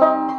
Bye.